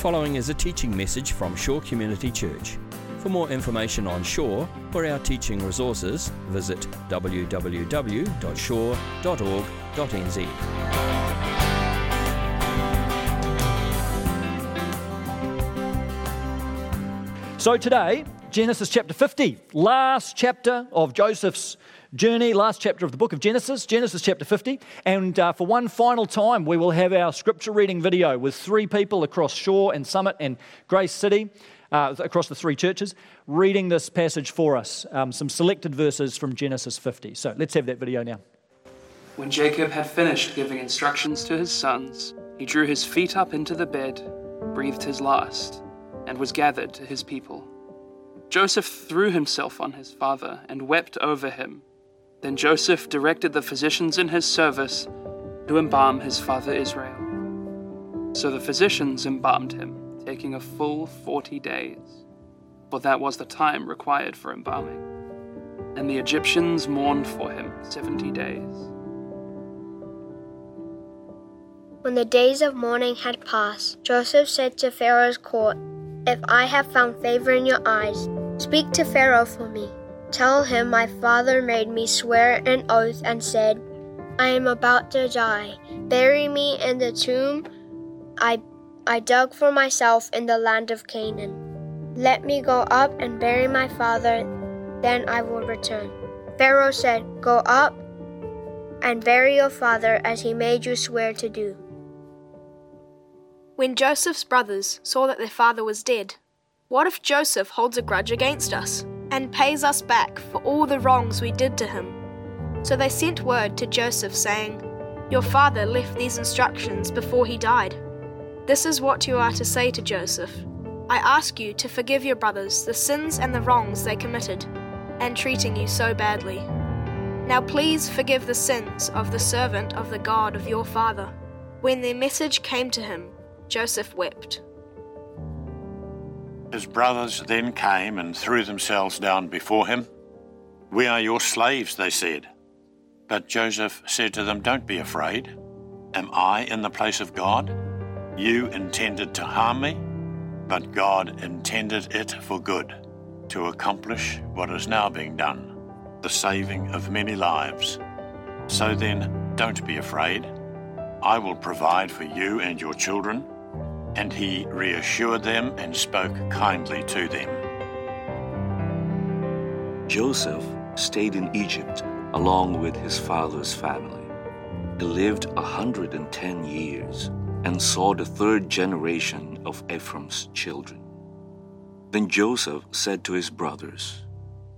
following is a teaching message from Shore Community Church. For more information on Shore or our teaching resources, visit www.shore.org.nz. So today, Genesis chapter 50, last chapter of Joseph's journey, last chapter of the book of Genesis, Genesis chapter 50. And uh, for one final time, we will have our scripture reading video with three people across Shore and Summit and Grace City, uh, across the three churches, reading this passage for us, um, some selected verses from Genesis 50. So let's have that video now. When Jacob had finished giving instructions to his sons, he drew his feet up into the bed, breathed his last, and was gathered to his people. Joseph threw himself on his father and wept over him. Then Joseph directed the physicians in his service to embalm his father Israel. So the physicians embalmed him, taking a full forty days, for that was the time required for embalming. And the Egyptians mourned for him seventy days. When the days of mourning had passed, Joseph said to Pharaoh's court, If I have found favor in your eyes, speak to Pharaoh for me. Tell him my father made me swear an oath and said, I am about to die. Bury me in the tomb I, I dug for myself in the land of Canaan. Let me go up and bury my father, then I will return. Pharaoh said, Go up and bury your father as he made you swear to do. When Joseph's brothers saw that their father was dead, what if Joseph holds a grudge against us and pays us back for all the wrongs we did to him? So they sent word to Joseph saying, Your father left these instructions before he died. This is what you are to say to Joseph I ask you to forgive your brothers the sins and the wrongs they committed, and treating you so badly. Now please forgive the sins of the servant of the God of your father. When their message came to him, Joseph wept. His brothers then came and threw themselves down before him. We are your slaves, they said. But Joseph said to them, Don't be afraid. Am I in the place of God? You intended to harm me, but God intended it for good, to accomplish what is now being done, the saving of many lives. So then, don't be afraid. I will provide for you and your children. And he reassured them and spoke kindly to them. Joseph stayed in Egypt along with his father's family. He lived a 110 years and saw the third generation of Ephraim's children. Then Joseph said to his brothers,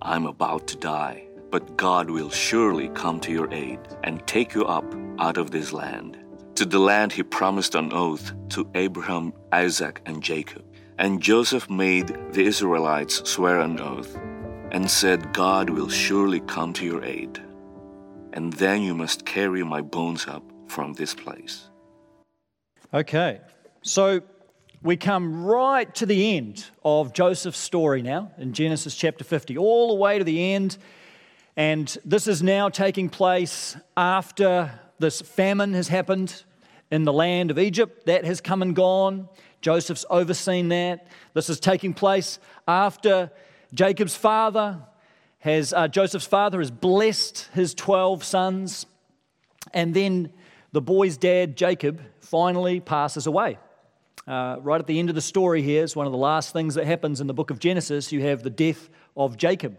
I'm about to die, but God will surely come to your aid and take you up out of this land to the land he promised on oath to Abraham, Isaac, and Jacob. And Joseph made the Israelites swear an oath and said, God will surely come to your aid. And then you must carry my bones up from this place. Okay, so we come right to the end of Joseph's story now in Genesis chapter 50, all the way to the end. And this is now taking place after this famine has happened in the land of Egypt. That has come and gone. Joseph's overseen that. This is taking place after Jacob's father has, uh, Joseph's father has blessed his 12 sons. And then the boy's dad, Jacob, finally passes away. Uh, right at the end of the story here is one of the last things that happens in the book of Genesis. You have the death of Jacob.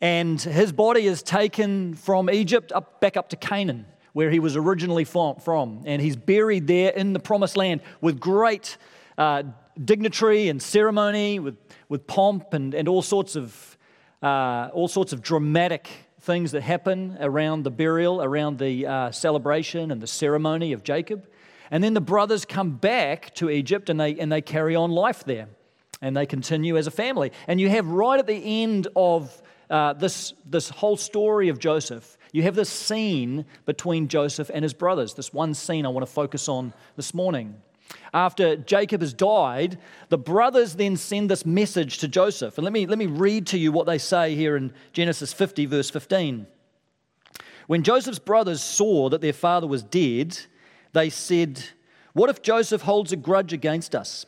And his body is taken from Egypt up, back up to Canaan where he was originally from. And he's buried there in the promised land with great uh, dignitary and ceremony, with, with pomp and, and all, sorts of, uh, all sorts of dramatic things that happen around the burial, around the uh, celebration and the ceremony of Jacob. And then the brothers come back to Egypt and they, and they carry on life there. And they continue as a family. And you have right at the end of uh, this, this whole story of Joseph, you have this scene between Joseph and his brothers. This one scene I want to focus on this morning. After Jacob has died, the brothers then send this message to Joseph. And let me, let me read to you what they say here in Genesis 50, verse 15. When Joseph's brothers saw that their father was dead, they said, What if Joseph holds a grudge against us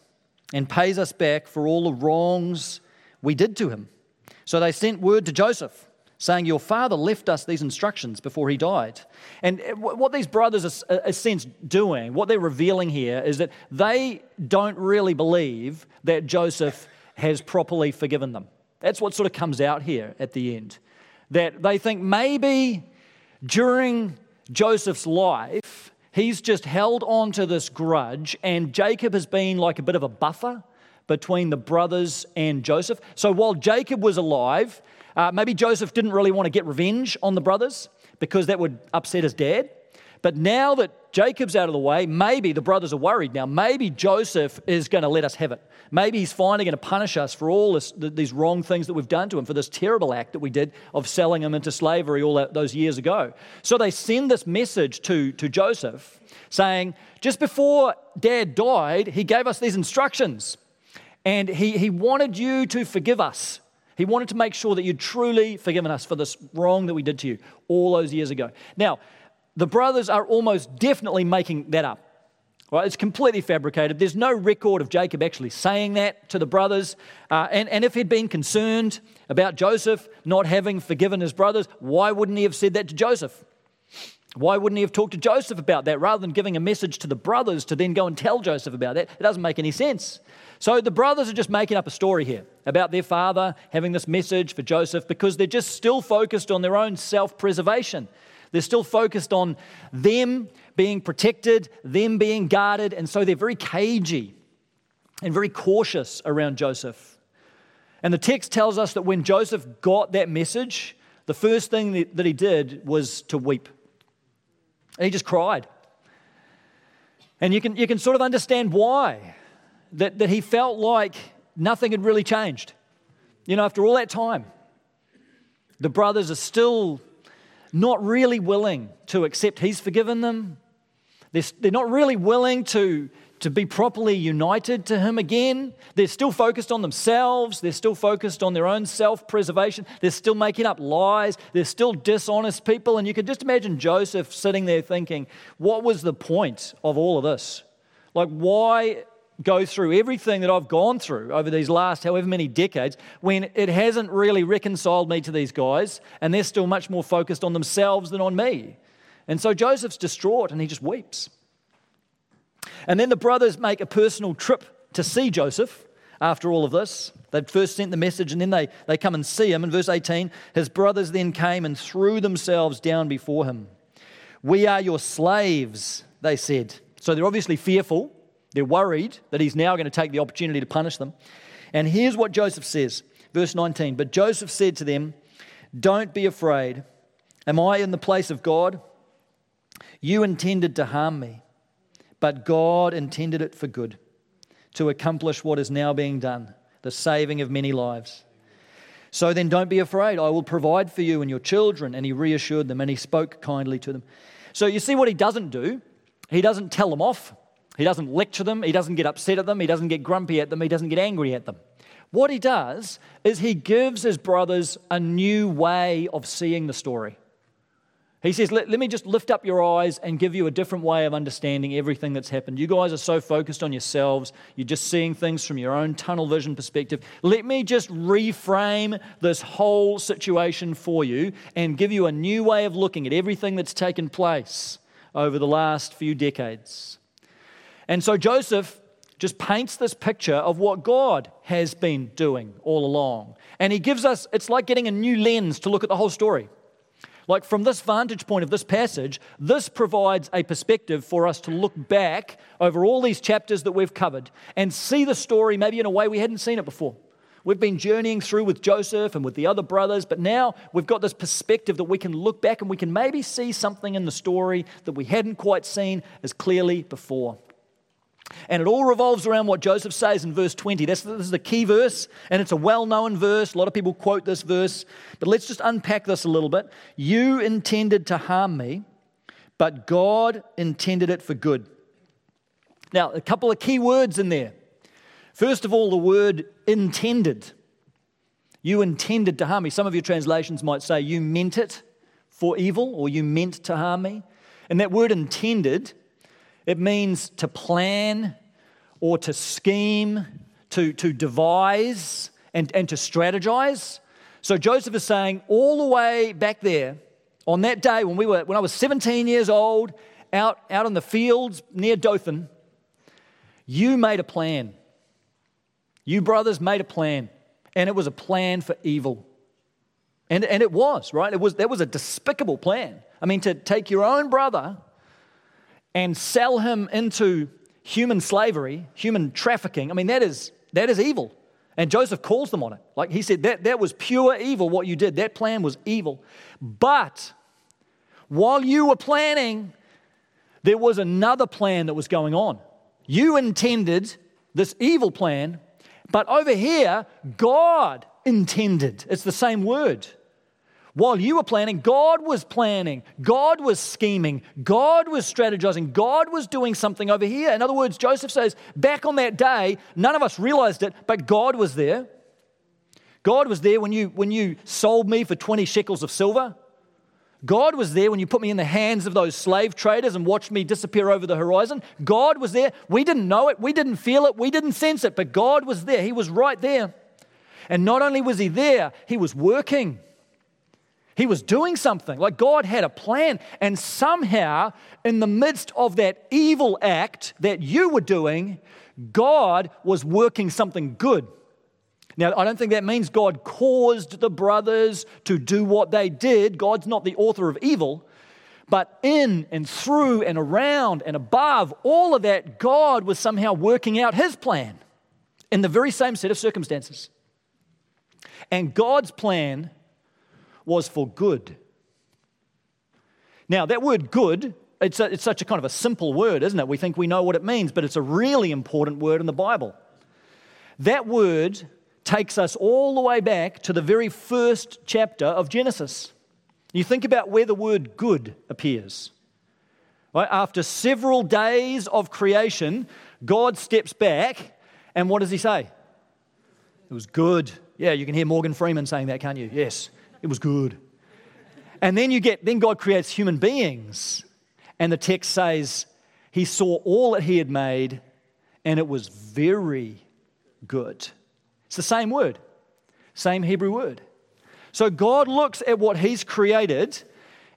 and pays us back for all the wrongs we did to him? So they sent word to Joseph saying, Your father left us these instructions before he died. And what these brothers are, a sense, doing, what they're revealing here, is that they don't really believe that Joseph has properly forgiven them. That's what sort of comes out here at the end. That they think maybe during Joseph's life, he's just held on to this grudge, and Jacob has been like a bit of a buffer between the brothers and Joseph. So while Jacob was alive, uh, maybe Joseph didn't really want to get revenge on the brothers because that would upset his dad. But now that Jacob's out of the way, maybe the brothers are worried now. Maybe Joseph is going to let us have it. Maybe he's finally going to punish us for all this, these wrong things that we've done to him, for this terrible act that we did of selling him into slavery all those years ago. So they send this message to, to Joseph saying, just before dad died, he gave us these instructions. And he, he wanted you to forgive us he wanted to make sure that you'd truly forgiven us for this wrong that we did to you all those years ago. Now, the brothers are almost definitely making that up. Right? It's completely fabricated. There's no record of Jacob actually saying that to the brothers. Uh, and, and if he'd been concerned about Joseph not having forgiven his brothers, why wouldn't he have said that to Joseph? Why wouldn't he have talked to Joseph about that rather than giving a message to the brothers to then go and tell Joseph about that? It doesn't make any sense. So the brothers are just making up a story here about their father having this message for Joseph because they're just still focused on their own self preservation. They're still focused on them being protected, them being guarded, and so they're very cagey and very cautious around Joseph. And the text tells us that when Joseph got that message, the first thing that he did was to weep. And he just cried. And you can, you can sort of understand why. That, that he felt like nothing had really changed. You know, after all that time, the brothers are still not really willing to accept he's forgiven them. They're, they're not really willing to to be properly united to Him again. They're still focused on themselves. They're still focused on their own self preservation. They're still making up lies. They're still dishonest people. And you can just imagine Joseph sitting there thinking, what was the point of all of this? Like, why go through everything that I've gone through over these last however many decades when it hasn't really reconciled me to these guys and they're still much more focused on themselves than on me? And so Joseph's distraught and he just weeps. And then the brothers make a personal trip to see Joseph after all of this. They'd first sent the message and then they, they come and see him. In verse 18, his brothers then came and threw themselves down before him. We are your slaves, they said. So they're obviously fearful. They're worried that he's now going to take the opportunity to punish them. And here's what Joseph says, verse 19. But Joseph said to them, Don't be afraid. Am I in the place of God? You intended to harm me but God intended it for good, to accomplish what is now being done, the saving of many lives. So then don't be afraid. I will provide for you and your children. And he reassured them and he spoke kindly to them. So you see what he doesn't do? He doesn't tell them off. He doesn't lecture them. He doesn't get upset at them. He doesn't get grumpy at them. He doesn't get angry at them. What he does is he gives his brothers a new way of seeing the story. He says, let, let, me just lift up your eyes and give you a different way of understanding everything that's happened. You guys are so focused on yourselves, you're just seeing things from your own tunnel vision perspective. Let me just reframe this whole situation for you and give you a new way of looking at everything that's taken place over the last few decades. And so Joseph just paints this picture of what God has been doing all along. And he gives us, it's like getting a new lens to look at the whole story. Like, from this vantage point of this passage, this provides a perspective for us to look back over all these chapters that we've covered and see the story maybe in a way we hadn't seen it before. We've been journeying through with Joseph and with the other brothers, but now we've got this perspective that we can look back and we can maybe see something in the story that we hadn't quite seen as clearly before. And it all revolves around what Joseph says in verse 20. This, this is the key verse, and it's a well known verse. A lot of people quote this verse. But let's just unpack this a little bit. You intended to harm me, but God intended it for good. Now, a couple of key words in there. First of all, the word intended. You intended to harm me. Some of your translations might say you meant it for evil or you meant to harm me. And that word intended it means to plan or to scheme, to, to devise, and, and to strategize. So Joseph is saying, all the way back there, on that day when, we were, when I was 17 years old, out, out in the fields near Dothan, you made a plan. You brothers made a plan, and it was a plan for evil. And, and it was, right? It was, that was a despicable plan. I mean, to take your own brother and sell him into human slavery, human trafficking, I mean, that is, that is evil. And Joseph calls them on it. Like he said, that, that was pure evil what you did. That plan was evil. But while you were planning, there was another plan that was going on. You intended this evil plan, but over here, God intended. It's the same word. While you were planning, God was planning, God was scheming, God was strategizing, God was doing something over here. In other words, Joseph says, back on that day, none of us realized it, but God was there. God was there when you, when you sold me for 20 shekels of silver. God was there when you put me in the hands of those slave traders and watched me disappear over the horizon. God was there. We didn't know it, we didn't feel it, we didn't sense it, but God was there. He was right there. And not only was He there, He was working. He was doing something. Like God had a plan. And somehow, in the midst of that evil act that you were doing, God was working something good. Now, I don't think that means God caused the brothers to do what they did. God's not the author of evil. But in and through and around and above all of that, God was somehow working out his plan in the very same set of circumstances. And God's plan was for good. Now, that word good, it's, a, it's such a kind of a simple word, isn't it? We think we know what it means, but it's a really important word in the Bible. That word takes us all the way back to the very first chapter of Genesis. You think about where the word good appears. Right? After several days of creation, God steps back, and what does he say? It was good. Yeah, you can hear Morgan Freeman saying that, can't you? Yes. It was good. And then you get, then God creates human beings. And the text says, He saw all that He had made, and it was very good. It's the same word, same Hebrew word. So God looks at what He's created,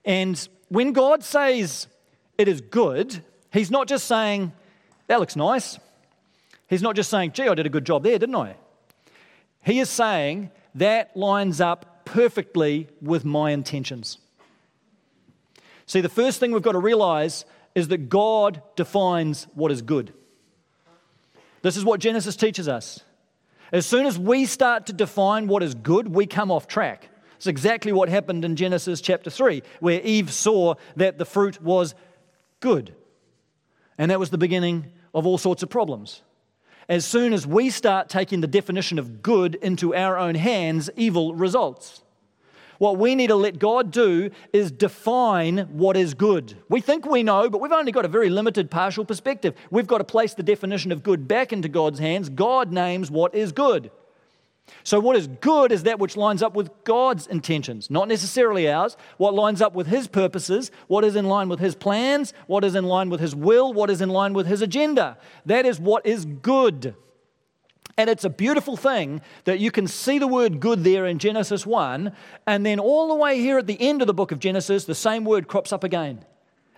and when God says it is good, He's not just saying, That looks nice. He's not just saying, Gee, I did a good job there, didn't I? He is saying, That lines up perfectly with my intentions. See, the first thing we've got to realize is that God defines what is good. This is what Genesis teaches us. As soon as we start to define what is good, we come off track. It's exactly what happened in Genesis chapter 3, where Eve saw that the fruit was good. And that was the beginning of all sorts of problems. As soon as we start taking the definition of good into our own hands, evil results. What we need to let God do is define what is good. We think we know, but we've only got a very limited partial perspective. We've got to place the definition of good back into God's hands. God names what is good. So, what is good is that which lines up with God's intentions, not necessarily ours. What lines up with His purposes, what is in line with His plans, what is in line with His will, what is in line with His agenda. That is what is good. And it's a beautiful thing that you can see the word good there in Genesis 1, and then all the way here at the end of the book of Genesis, the same word crops up again.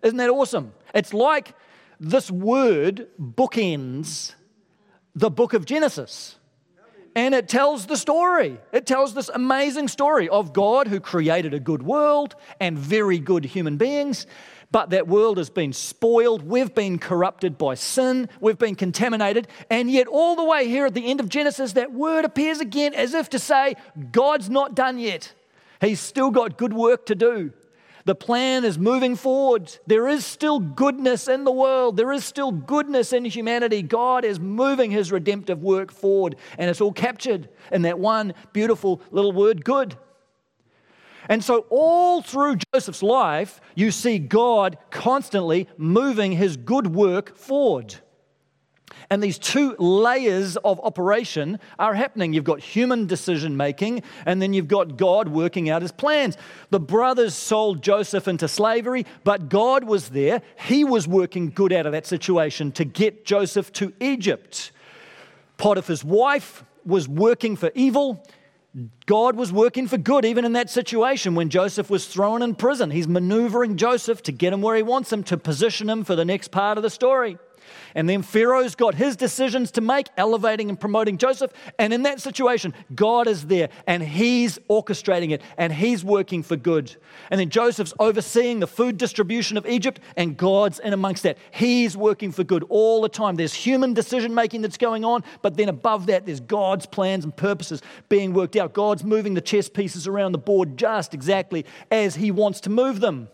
Isn't that awesome? It's like this word bookends the book of Genesis. And it tells the story. It tells this amazing story of God who created a good world and very good human beings. But that world has been spoiled. We've been corrupted by sin. We've been contaminated. And yet, all the way here at the end of Genesis, that word appears again as if to say, God's not done yet. He's still got good work to do. The plan is moving forward. There is still goodness in the world. There is still goodness in humanity. God is moving his redemptive work forward, and it's all captured in that one beautiful little word, good. And so, all through Joseph's life, you see God constantly moving his good work forward. And these two layers of operation are happening. You've got human decision making, and then you've got God working out his plans. The brothers sold Joseph into slavery, but God was there. He was working good out of that situation to get Joseph to Egypt. Potiphar's wife was working for evil. God was working for good even in that situation when Joseph was thrown in prison. He's maneuvering Joseph to get him where he wants him, to position him for the next part of the story. And then Pharaoh's got his decisions to make, elevating and promoting Joseph. And in that situation, God is there and he's orchestrating it and he's working for good. And then Joseph's overseeing the food distribution of Egypt and God's in amongst that. He's working for good all the time. There's human decision making that's going on, but then above that, there's God's plans and purposes being worked out. God's moving the chess pieces around the board just exactly as he wants to move them.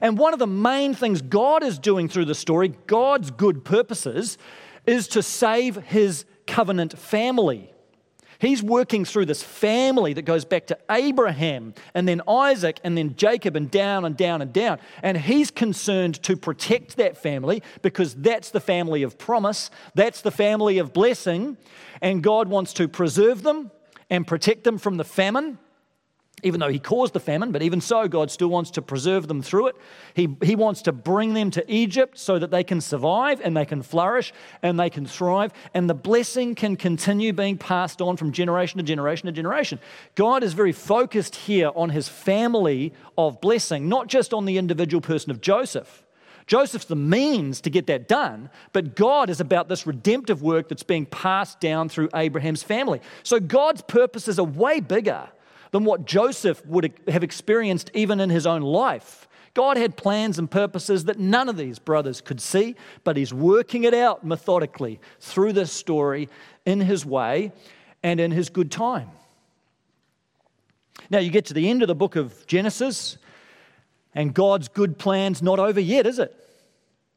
And one of the main things God is doing through the story, God's good purposes, is to save his covenant family. He's working through this family that goes back to Abraham and then Isaac and then Jacob and down and down and down. And he's concerned to protect that family because that's the family of promise, that's the family of blessing. And God wants to preserve them and protect them from the famine even though he caused the famine, but even so, God still wants to preserve them through it. He, he wants to bring them to Egypt so that they can survive and they can flourish and they can thrive, and the blessing can continue being passed on from generation to generation to generation. God is very focused here on his family of blessing, not just on the individual person of Joseph. Joseph's the means to get that done, but God is about this redemptive work that's being passed down through Abraham's family. So God's purposes are way bigger than what Joseph would have experienced even in his own life. God had plans and purposes that none of these brothers could see, but he's working it out methodically through this story in his way and in his good time. Now, you get to the end of the book of Genesis, and God's good plan's not over yet, is it?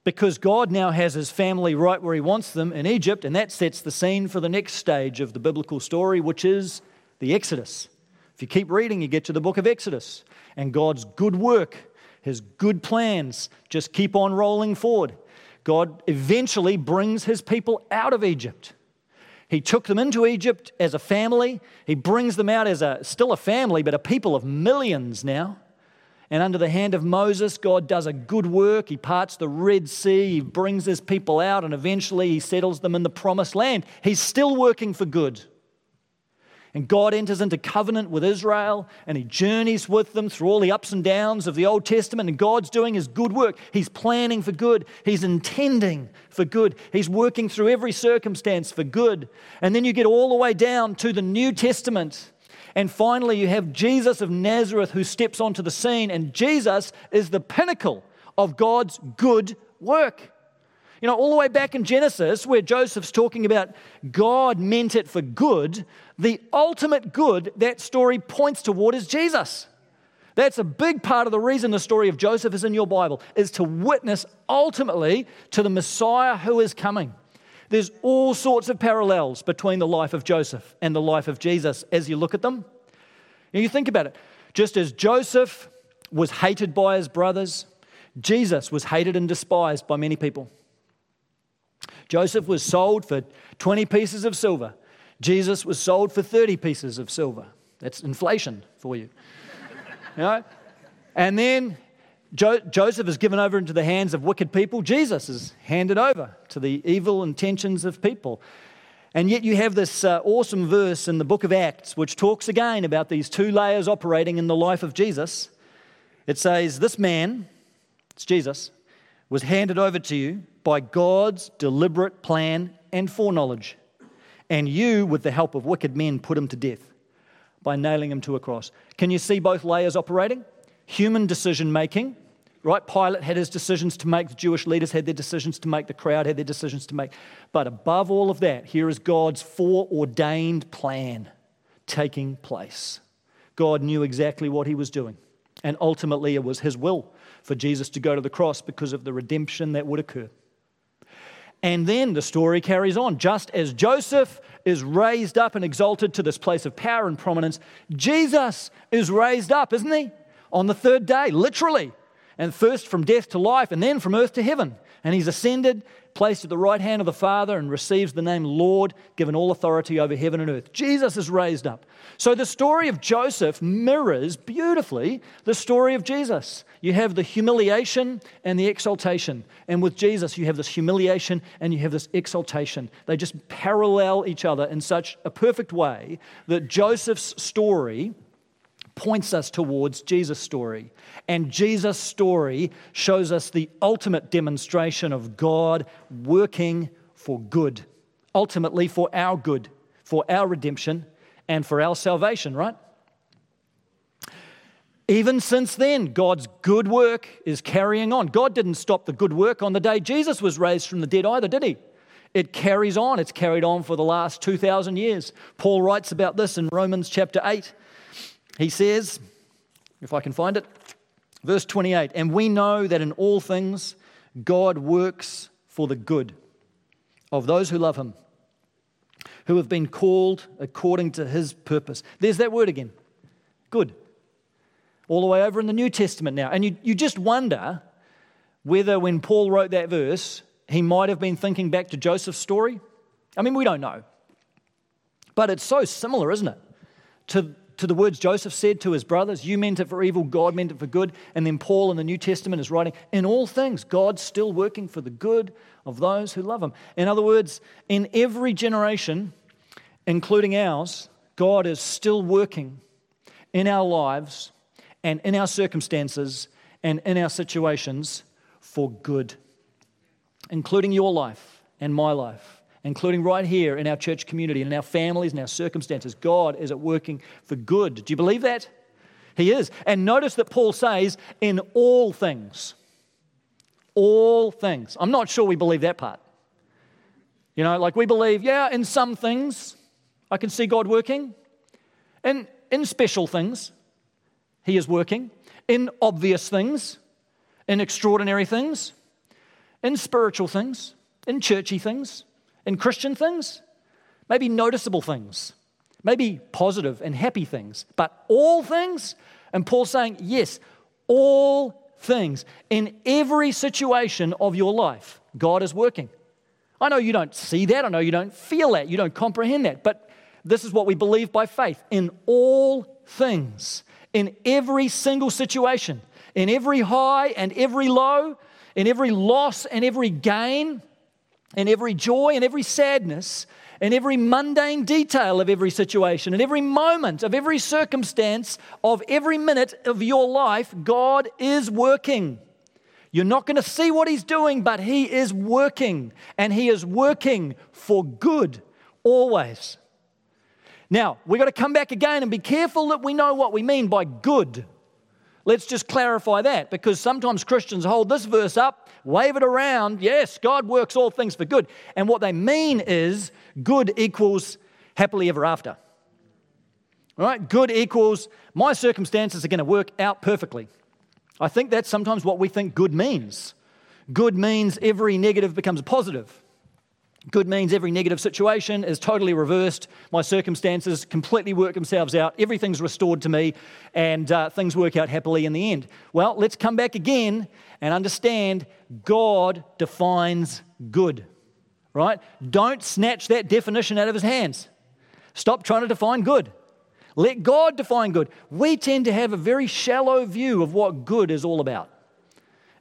Because God now has his family right where he wants them in Egypt, and that sets the scene for the next stage of the biblical story, which is the Exodus. You keep reading, you get to the book of Exodus, and God's good work, his good plans just keep on rolling forward. God eventually brings his people out of Egypt. He took them into Egypt as a family. He brings them out as a still a family, but a people of millions now. And under the hand of Moses, God does a good work. He parts the Red Sea, he brings his people out, and eventually he settles them in the promised land. He's still working for good. And God enters into covenant with Israel and he journeys with them through all the ups and downs of the Old Testament. And God's doing his good work. He's planning for good, he's intending for good, he's working through every circumstance for good. And then you get all the way down to the New Testament. And finally, you have Jesus of Nazareth who steps onto the scene, and Jesus is the pinnacle of God's good work. You know, all the way back in Genesis, where Joseph's talking about God meant it for good, the ultimate good that story points toward is Jesus. That's a big part of the reason the story of Joseph is in your Bible, is to witness ultimately to the Messiah who is coming. There's all sorts of parallels between the life of Joseph and the life of Jesus as you look at them. And you think about it. Just as Joseph was hated by his brothers, Jesus was hated and despised by many people. Joseph was sold for 20 pieces of silver. Jesus was sold for 30 pieces of silver. That's inflation for you. you know? And then jo- Joseph is given over into the hands of wicked people. Jesus is handed over to the evil intentions of people. And yet, you have this uh, awesome verse in the book of Acts, which talks again about these two layers operating in the life of Jesus. It says, This man, it's Jesus, was handed over to you by God's deliberate plan and foreknowledge. And you, with the help of wicked men, put him to death by nailing him to a cross. Can you see both layers operating? Human decision making, right? Pilate had his decisions to make, the Jewish leaders had their decisions to make, the crowd had their decisions to make. But above all of that, here is God's foreordained plan taking place. God knew exactly what he was doing. And ultimately, it was his will for Jesus to go to the cross because of the redemption that would occur. And then the story carries on. Just as Joseph is raised up and exalted to this place of power and prominence, Jesus is raised up, isn't he? On the third day, literally. And first from death to life, and then from earth to heaven. And he's ascended, placed at the right hand of the Father, and receives the name Lord, given all authority over heaven and earth. Jesus is raised up. So the story of Joseph mirrors beautifully the story of Jesus. You have the humiliation and the exaltation. And with Jesus, you have this humiliation and you have this exaltation. They just parallel each other in such a perfect way that Joseph's story points us towards Jesus' story. And Jesus' story shows us the ultimate demonstration of God working for good, ultimately for our good, for our redemption, and for our salvation, right? Even since then, God's good work is carrying on. God didn't stop the good work on the day Jesus was raised from the dead either, did he? It carries on. It's carried on for the last 2,000 years. Paul writes about this in Romans chapter 8. He says, if I can find it, verse 28 And we know that in all things God works for the good of those who love him, who have been called according to his purpose. There's that word again good. All the way over in the New Testament now. And you, you just wonder whether when Paul wrote that verse, he might have been thinking back to Joseph's story. I mean, we don't know. But it's so similar, isn't it? To to the words Joseph said to his brothers, You meant it for evil, God meant it for good. And then Paul in the New Testament is writing, In all things, God's still working for the good of those who love him. In other words, in every generation, including ours, God is still working in our lives and in our circumstances and in our situations for good, including your life and my life including right here in our church community, in our families, and our circumstances. God is at working for good. Do you believe that? He is. And notice that Paul says, in all things. All things. I'm not sure we believe that part. You know, like we believe, yeah, in some things I can see God working. In, in special things, He is working. In obvious things, in extraordinary things, in spiritual things, in churchy things, in Christian things, maybe noticeable things, maybe positive and happy things, but all things. And Paul's saying, yes, all things. In every situation of your life, God is working. I know you don't see that, I know you don't feel that, you don't comprehend that, but this is what we believe by faith. In all things, in every single situation, in every high and every low, in every loss and every gain, and every joy and every sadness and every mundane detail of every situation and every moment of every circumstance of every minute of your life, God is working. You're not going to see what He's doing, but He is working, and He is working for good always. Now, we've got to come back again and be careful that we know what we mean by good. Let's just clarify that because sometimes Christians hold this verse up, wave it around. Yes, God works all things for good. And what they mean is good equals happily ever after. All right? Good equals my circumstances are going to work out perfectly. I think that's sometimes what we think good means. Good means every negative becomes a positive. Good means every negative situation is totally reversed. My circumstances completely work themselves out. Everything's restored to me, and uh, things work out happily in the end. Well, let's come back again and understand God defines good, right? Don't snatch that definition out of his hands. Stop trying to define good. Let God define good. We tend to have a very shallow view of what good is all about.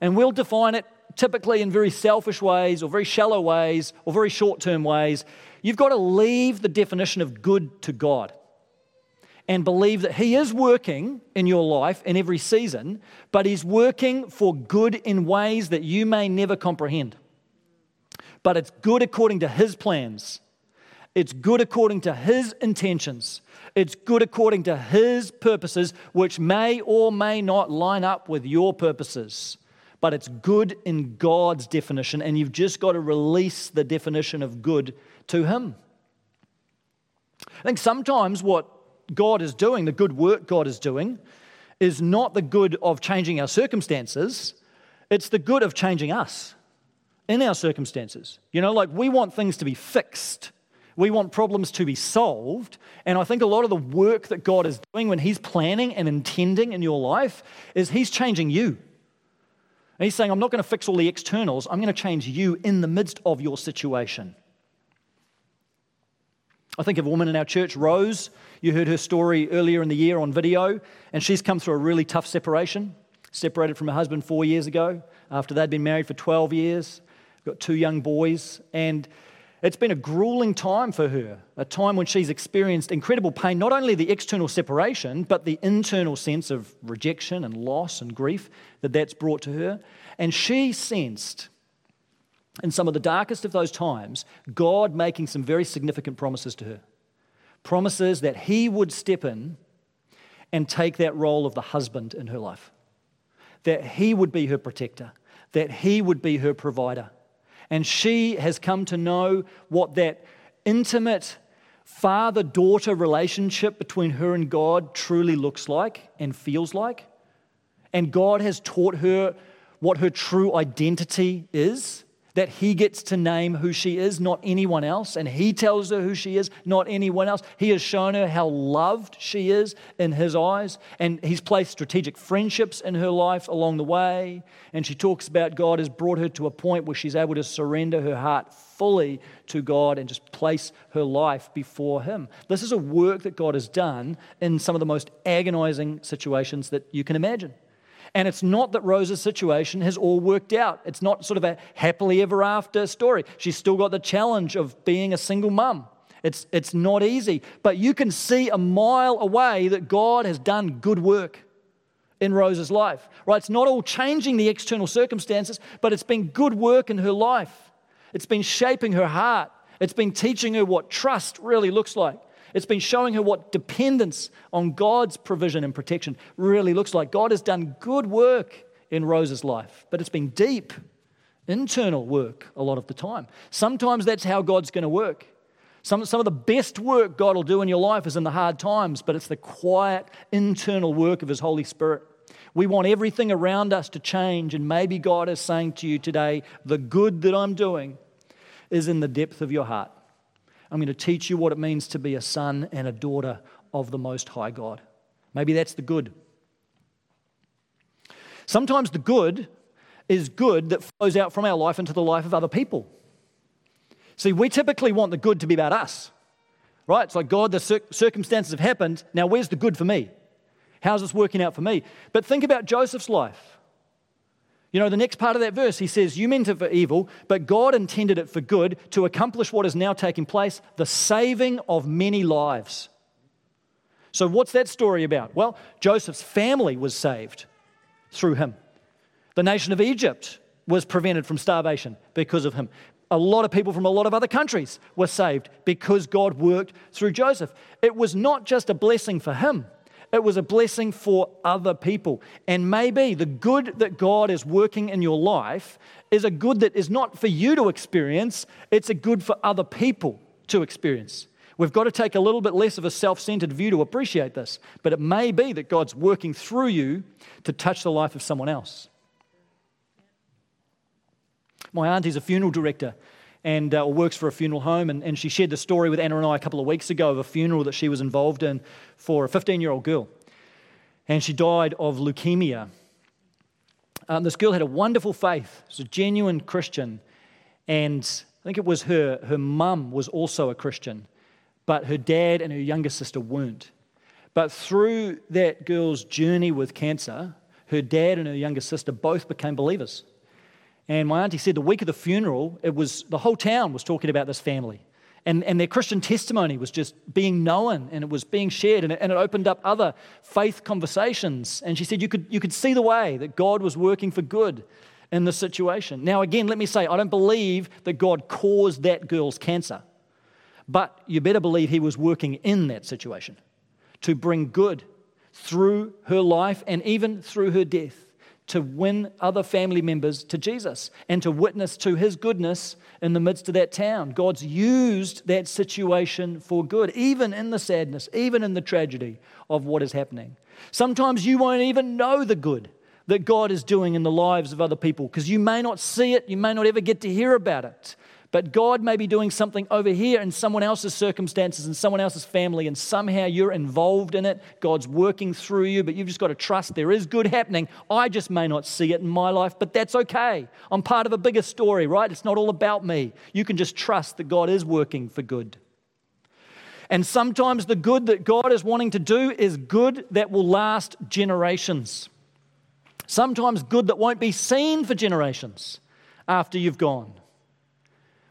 And we'll define it typically in very selfish ways or very shallow ways or very short term ways. You've got to leave the definition of good to God and believe that He is working in your life in every season, but He's working for good in ways that you may never comprehend. But it's good according to His plans, it's good according to His intentions, it's good according to His purposes, which may or may not line up with your purposes but it's good in God's definition, and you've just got to release the definition of good to Him. I think sometimes what God is doing, the good work God is doing, is not the good of changing our circumstances, it's the good of changing us in our circumstances. You know, like we want things to be fixed. We want problems to be solved. And I think a lot of the work that God is doing when He's planning and intending in your life is He's changing you. And he's saying, I'm not going to fix all the externals, I'm going to change you in the midst of your situation. I think of a woman in our church, Rose. You heard her story earlier in the year on video, and she's come through a really tough separation. Separated from her husband four years ago after they'd been married for 12 years. Got two young boys, and it's been a grueling time for her, a time when she's experienced incredible pain, not only the external separation, but the internal sense of rejection and loss and grief that that's brought to her. And she sensed in some of the darkest of those times, God making some very significant promises to her. Promises that He would step in and take that role of the husband in her life, that He would be her protector, that He would be her provider. And she has come to know what that intimate father daughter relationship between her and God truly looks like and feels like. And God has taught her what her true identity is that he gets to name who she is, not anyone else, and he tells her who she is, not anyone else. He has shown her how loved she is in his eyes, and he's placed strategic friendships in her life along the way. And she talks about God has brought her to a point where she's able to surrender her heart fully to God and just place her life before him. This is a work that God has done in some of the most agonizing situations that you can imagine. And it's not that Rose's situation has all worked out. It's not sort of a happily ever after story. She's still got the challenge of being a single mum. It's, it's not easy. But you can see a mile away that God has done good work in Rose's life. Right? It's not all changing the external circumstances, but it's been good work in her life. It's been shaping her heart. It's been teaching her what trust really looks like. It's been showing her what dependence on God's provision and protection really looks like. God has done good work in Rose's life, but it's been deep, internal work a lot of the time. Sometimes that's how God's going to work. Some, some of the best work God will do in your life is in the hard times, but it's the quiet, internal work of His Holy Spirit. We want everything around us to change, and maybe God is saying to you today, the good that I'm doing is in the depth of your heart. I'm going to teach you what it means to be a son and a daughter of the Most High God. Maybe that's the good. Sometimes the good is good that flows out from our life into the life of other people. See, we typically want the good to be about us, right? It's like, God, the cir- circumstances have happened. Now, where's the good for me? How's this working out for me? But think about Joseph's life. You know, the next part of that verse, he says, You meant it for evil, but God intended it for good to accomplish what is now taking place the saving of many lives. So, what's that story about? Well, Joseph's family was saved through him. The nation of Egypt was prevented from starvation because of him. A lot of people from a lot of other countries were saved because God worked through Joseph. It was not just a blessing for him, it was a blessing for other people. And maybe the good that God is working in your life is a good that is not for you to experience, it's a good for other people to experience. We've got to take a little bit less of a self centered view to appreciate this, but it may be that God's working through you to touch the life of someone else. My auntie's a funeral director and uh, works for a funeral home. And, and she shared the story with Anna and I a couple of weeks ago of a funeral that she was involved in for a 15 year old girl. And she died of leukemia. Um, this girl had a wonderful faith, she was a genuine Christian. And I think it was her, her mum was also a Christian, but her dad and her younger sister weren't. But through that girl's journey with cancer, her dad and her younger sister both became believers. And my auntie said the week of the funeral, it was the whole town was talking about this family. And, and their Christian testimony was just being known and it was being shared and it, and it opened up other faith conversations. And she said you could, you could see the way that God was working for good in this situation. Now, again, let me say, I don't believe that God caused that girl's cancer, but you better believe He was working in that situation to bring good through her life and even through her death to win other family members to Jesus and to witness to his goodness in the midst of that town. God's used that situation for good, even in the sadness, even in the tragedy of what is happening. Sometimes you won't even know the good that God is doing in the lives of other people because you may not see it, you may not ever get to hear about it. But God may be doing something over here in someone else's circumstances and someone else's family, and somehow you're involved in it. God's working through you, but you've just got to trust there is good happening. I just may not see it in my life, but that's okay. I'm part of a bigger story, right? It's not all about me. You can just trust that God is working for good. And sometimes the good that God is wanting to do is good that will last generations. Sometimes good that won't be seen for generations after you've gone.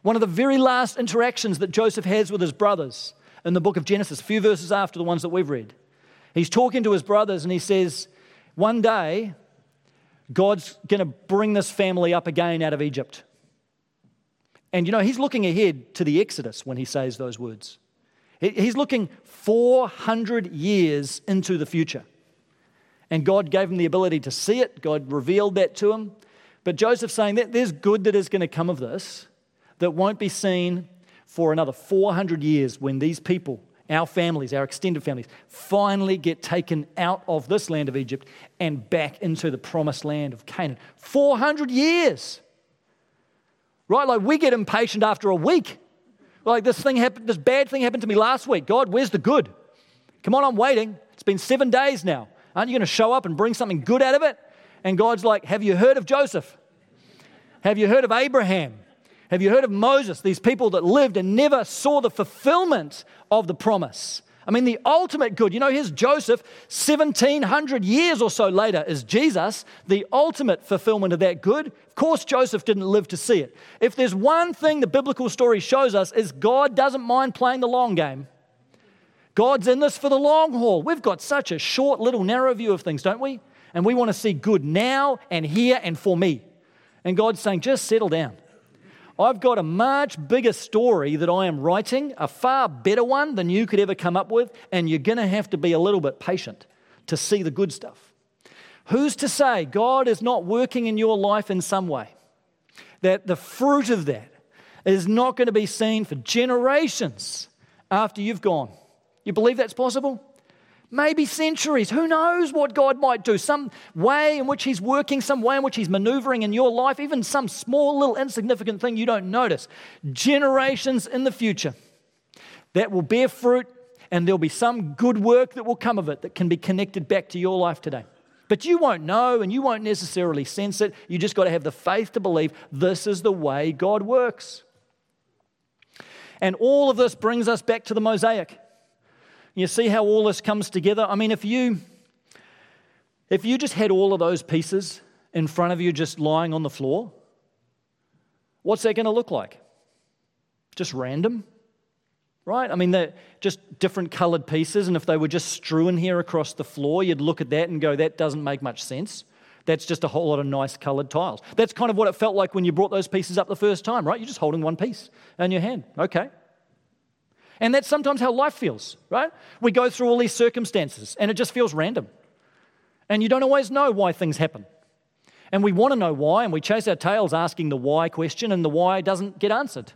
One of the very last interactions that Joseph has with his brothers in the book of Genesis, a few verses after the ones that we've read. He's talking to his brothers and he says, One day, God's going to bring this family up again out of Egypt. And you know, he's looking ahead to the Exodus when he says those words. He's looking 400 years into the future. And God gave him the ability to see it, God revealed that to him. But Joseph's saying that there's good that is going to come of this that won't be seen for another 400 years when these people, our families, our extended families, finally get taken out of this land of Egypt and back into the promised land of Canaan. 400 years. Right? Like we get impatient after a week. Like this thing happened, this bad thing happened to me last week. God, where's the good? Come on, I'm waiting. It's been seven days now. Aren't you going to show up and bring something good out of it? And God's like, Have you heard of Joseph? Have you heard of Abraham? Have you heard of Moses? These people that lived and never saw the fulfillment of the promise. I mean, the ultimate good. You know, here's Joseph, 1700 years or so later is Jesus, the ultimate fulfillment of that good. Of course, Joseph didn't live to see it. If there's one thing the biblical story shows us, is God doesn't mind playing the long game. God's in this for the long haul. We've got such a short, little, narrow view of things, don't we? And we want to see good now and here and for me. And God's saying, just settle down. I've got a much bigger story that I am writing, a far better one than you could ever come up with, and you're going to have to be a little bit patient to see the good stuff. Who's to say God is not working in your life in some way? That the fruit of that is not going to be seen for generations after you've gone. You believe that's possible? Maybe centuries. Who knows what God might do? Some way in which He's working, some way in which He's maneuvering in your life, even some small little insignificant thing you don't notice. Generations in the future that will bear fruit, and there'll be some good work that will come of it that can be connected back to your life today. But you won't know and you won't necessarily sense it. You just got to have the faith to believe this is the way God works. And all of this brings us back to the mosaic. You see how all this comes together? I mean, if you if you just had all of those pieces in front of you just lying on the floor, what's that going to look like? Just random? Right? I mean, they're just different colored pieces, and if they were just strewn here across the floor, you'd look at that and go, that doesn't make much sense. That's just a whole lot of nice colored tiles. That's kind of what it felt like when you brought those pieces up the first time, right? You're just holding one piece in your hand. Okay. And that's sometimes how life feels, right? We go through all these circumstances and it just feels random. And you don't always know why things happen. And we want to know why, and we chase our tails asking the why question, and the why doesn't get answered.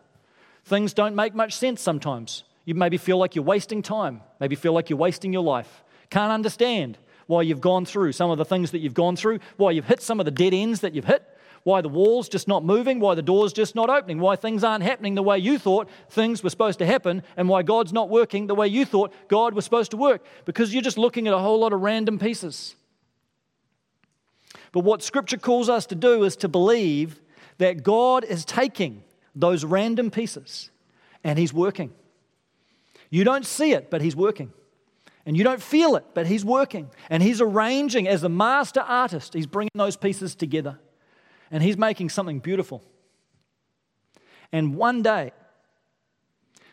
Things don't make much sense sometimes. You maybe feel like you're wasting time, maybe feel like you're wasting your life. Can't understand why you've gone through some of the things that you've gone through, why you've hit some of the dead ends that you've hit, why the wall's just not moving, why the door's just not opening, why things aren't happening the way you thought things were supposed to happen, and why God's not working the way you thought God was supposed to work. Because you're just looking at a whole lot of random pieces. But what Scripture calls us to do is to believe that God is taking those random pieces and He's working. You don't see it, but He's working. And you don't feel it, but He's working. And He's arranging, as the master artist, He's bringing those pieces together and He's making something beautiful. And one day,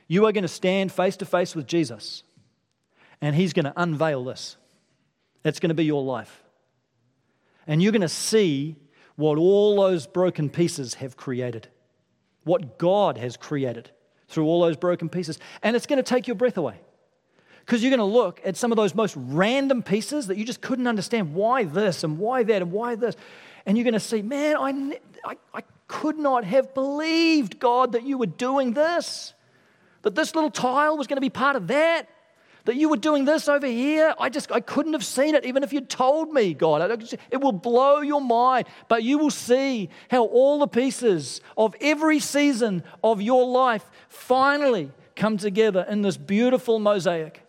you are going to stand face to face with Jesus, and He's going to unveil this. That's going to be your life. And you're going to see what all those broken pieces have created, what God has created through all those broken pieces. And it's going to take your breath away. Because you're going to look at some of those most random pieces that you just couldn't understand why this and why that and why this. And you're going to see, man, I, I, I could not have believed, God, that you were doing this. That this little tile was going to be part of that. That you were doing this over here, I just I couldn't have seen it even if you'd told me, God. It will blow your mind, but you will see how all the pieces of every season of your life finally come together in this beautiful mosaic.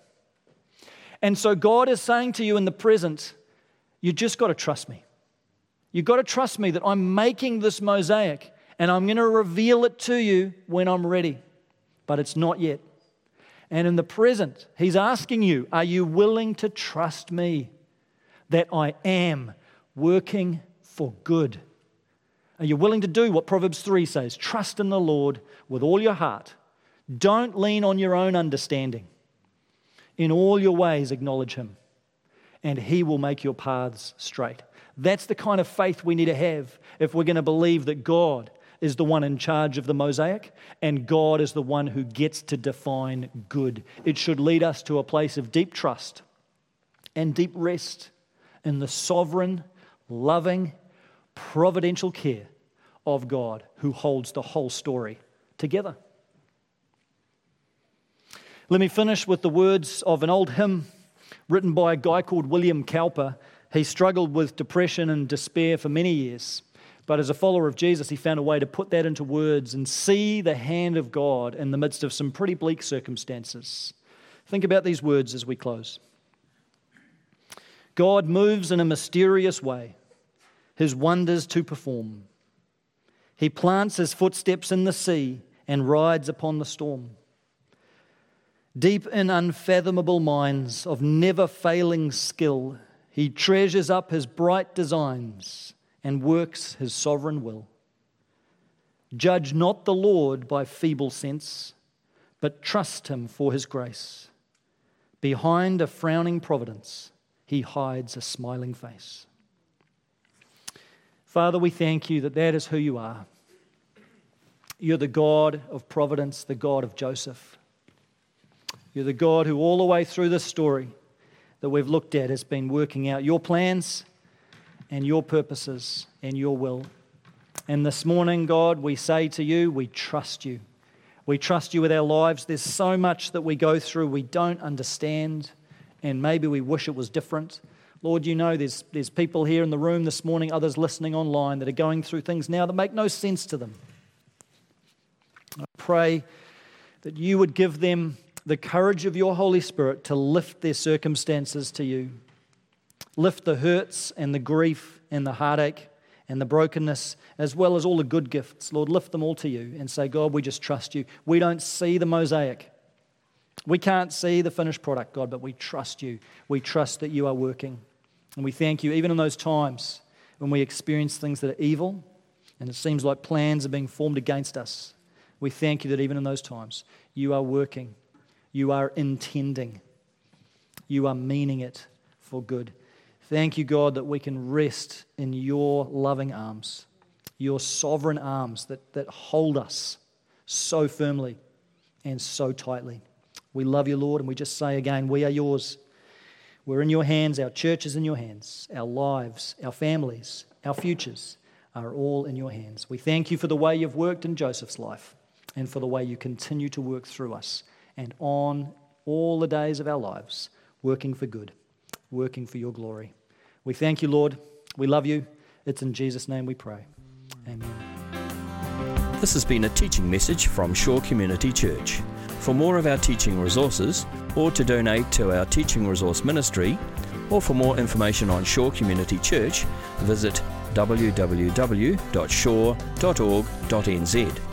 And so God is saying to you in the present, you just got to trust me. You've got to trust me that I'm making this mosaic and I'm going to reveal it to you when I'm ready. But it's not yet. And in the present, He's asking you, Are you willing to trust me that I am working for good? Are you willing to do what Proverbs 3 says? Trust in the Lord with all your heart. Don't lean on your own understanding. In all your ways, acknowledge Him, and He will make your paths straight. That's the kind of faith we need to have if we're going to believe that God is the one in charge of the mosaic, and God is the one who gets to define good. It should lead us to a place of deep trust and deep rest in the sovereign, loving, providential care of God who holds the whole story together. Let me finish with the words of an old hymn written by a guy called William Cowper. He struggled with depression and despair for many years. But as a follower of Jesus, he found a way to put that into words and see the hand of God in the midst of some pretty bleak circumstances. Think about these words as we close. God moves in a mysterious way, his wonders to perform. He plants his footsteps in the sea and rides upon the storm. Deep in unfathomable minds of never failing skill, he treasures up his bright designs and works his sovereign will. Judge not the Lord by feeble sense, but trust him for his grace. Behind a frowning providence, he hides a smiling face. Father, we thank you that that is who you are. You're the God of providence, the God of Joseph. You're the God who, all the way through this story that we've looked at, has been working out your plans and your purposes and your will. And this morning, God, we say to you, we trust you. We trust you with our lives. There's so much that we go through we don't understand, and maybe we wish it was different. Lord, you know there's, there's people here in the room this morning, others listening online, that are going through things now that make no sense to them. I pray that you would give them the courage of your Holy Spirit to lift their circumstances to you. Lift the hurts and the grief and the heartache and the brokenness, as well as all the good gifts. Lord, lift them all to you and say, God, we just trust you. We don't see the mosaic. We can't see the finished product, God, but we trust you. We trust that you are working. And we thank you, even in those times when we experience things that are evil and it seems like plans are being formed against us. We thank you that even in those times, you are working, you are intending, you are meaning it for good. Thank you, God, that we can rest in your loving arms, your sovereign arms that, that hold us so firmly and so tightly. We love you, Lord, and we just say again, we are yours. We're in your hands. Our church is in your hands. Our lives, our families, our futures are all in your hands. We thank you for the way you've worked in Joseph's life and for the way you continue to work through us and on all the days of our lives, working for good working for your glory. We thank you, Lord. We love you. It's in Jesus' name we pray. Amen. This has been a teaching message from Shore Community Church. For more of our teaching resources, or to donate to our teaching resource ministry, or for more information on Shore Community Church, visit www.shore.org.nz.